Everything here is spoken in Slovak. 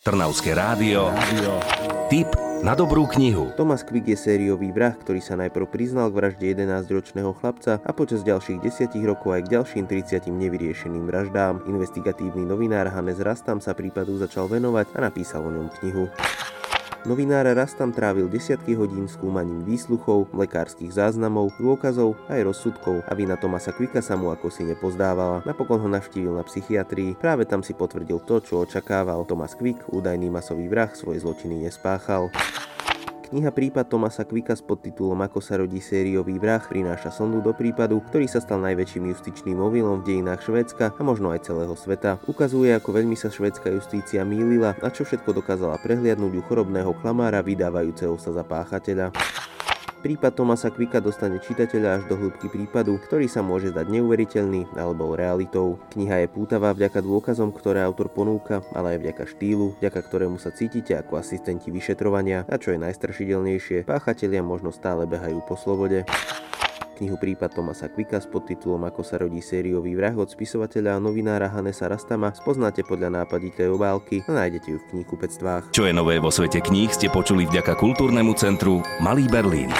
Trnavské rádio. Tip na dobrú knihu. Thomas Quick je sériový vrah, ktorý sa najprv priznal k vražde 11-ročného chlapca a počas ďalších 10 rokov aj k ďalším 30 nevyriešeným vraždám. Investigatívny novinár Hannes Rastam sa prípadu začal venovať a napísal o ňom knihu. Novinár Rastam trávil desiatky hodín skúmaním výsluchov, lekárskych záznamov, dôkazov aj rozsudkov a vina Tomasa Quicka sa mu ako si nepozdávala. Napokon ho navštívil na psychiatrii, práve tam si potvrdil to, čo očakával. Thomas Quick, údajný masový vrah, svoje zločiny nespáchal. Kniha Prípad Tomasa Kvika s podtitulom Ako sa rodí sériový vrah prináša sondu do prípadu, ktorý sa stal najväčším justičným omylom v dejinách Švédska a možno aj celého sveta. Ukazuje, ako veľmi sa švédska justícia mýlila a čo všetko dokázala prehliadnúť u chorobného klamára vydávajúceho sa za páchateľa. Prípad Tomasa Kvika dostane čitateľa až do hĺbky prípadu, ktorý sa môže zdať neuveriteľný alebo realitou. Kniha je pútavá vďaka dôkazom, ktoré autor ponúka, ale aj vďaka štýlu, vďaka ktorému sa cítite ako asistenti vyšetrovania a čo je najstrašidelnejšie, páchatelia možno stále behajú po slobode. Knihu Prípad Tomasa Kvika s podtitulom Ako sa rodí sériový vrah od spisovateľa a novinára Hanesa Rastama spoznáte podľa nápaditej obálky a nájdete ju v knihkupectvách. Čo je nové vo svete kníh ste počuli vďaka kultúrnemu centru Malý Berlín.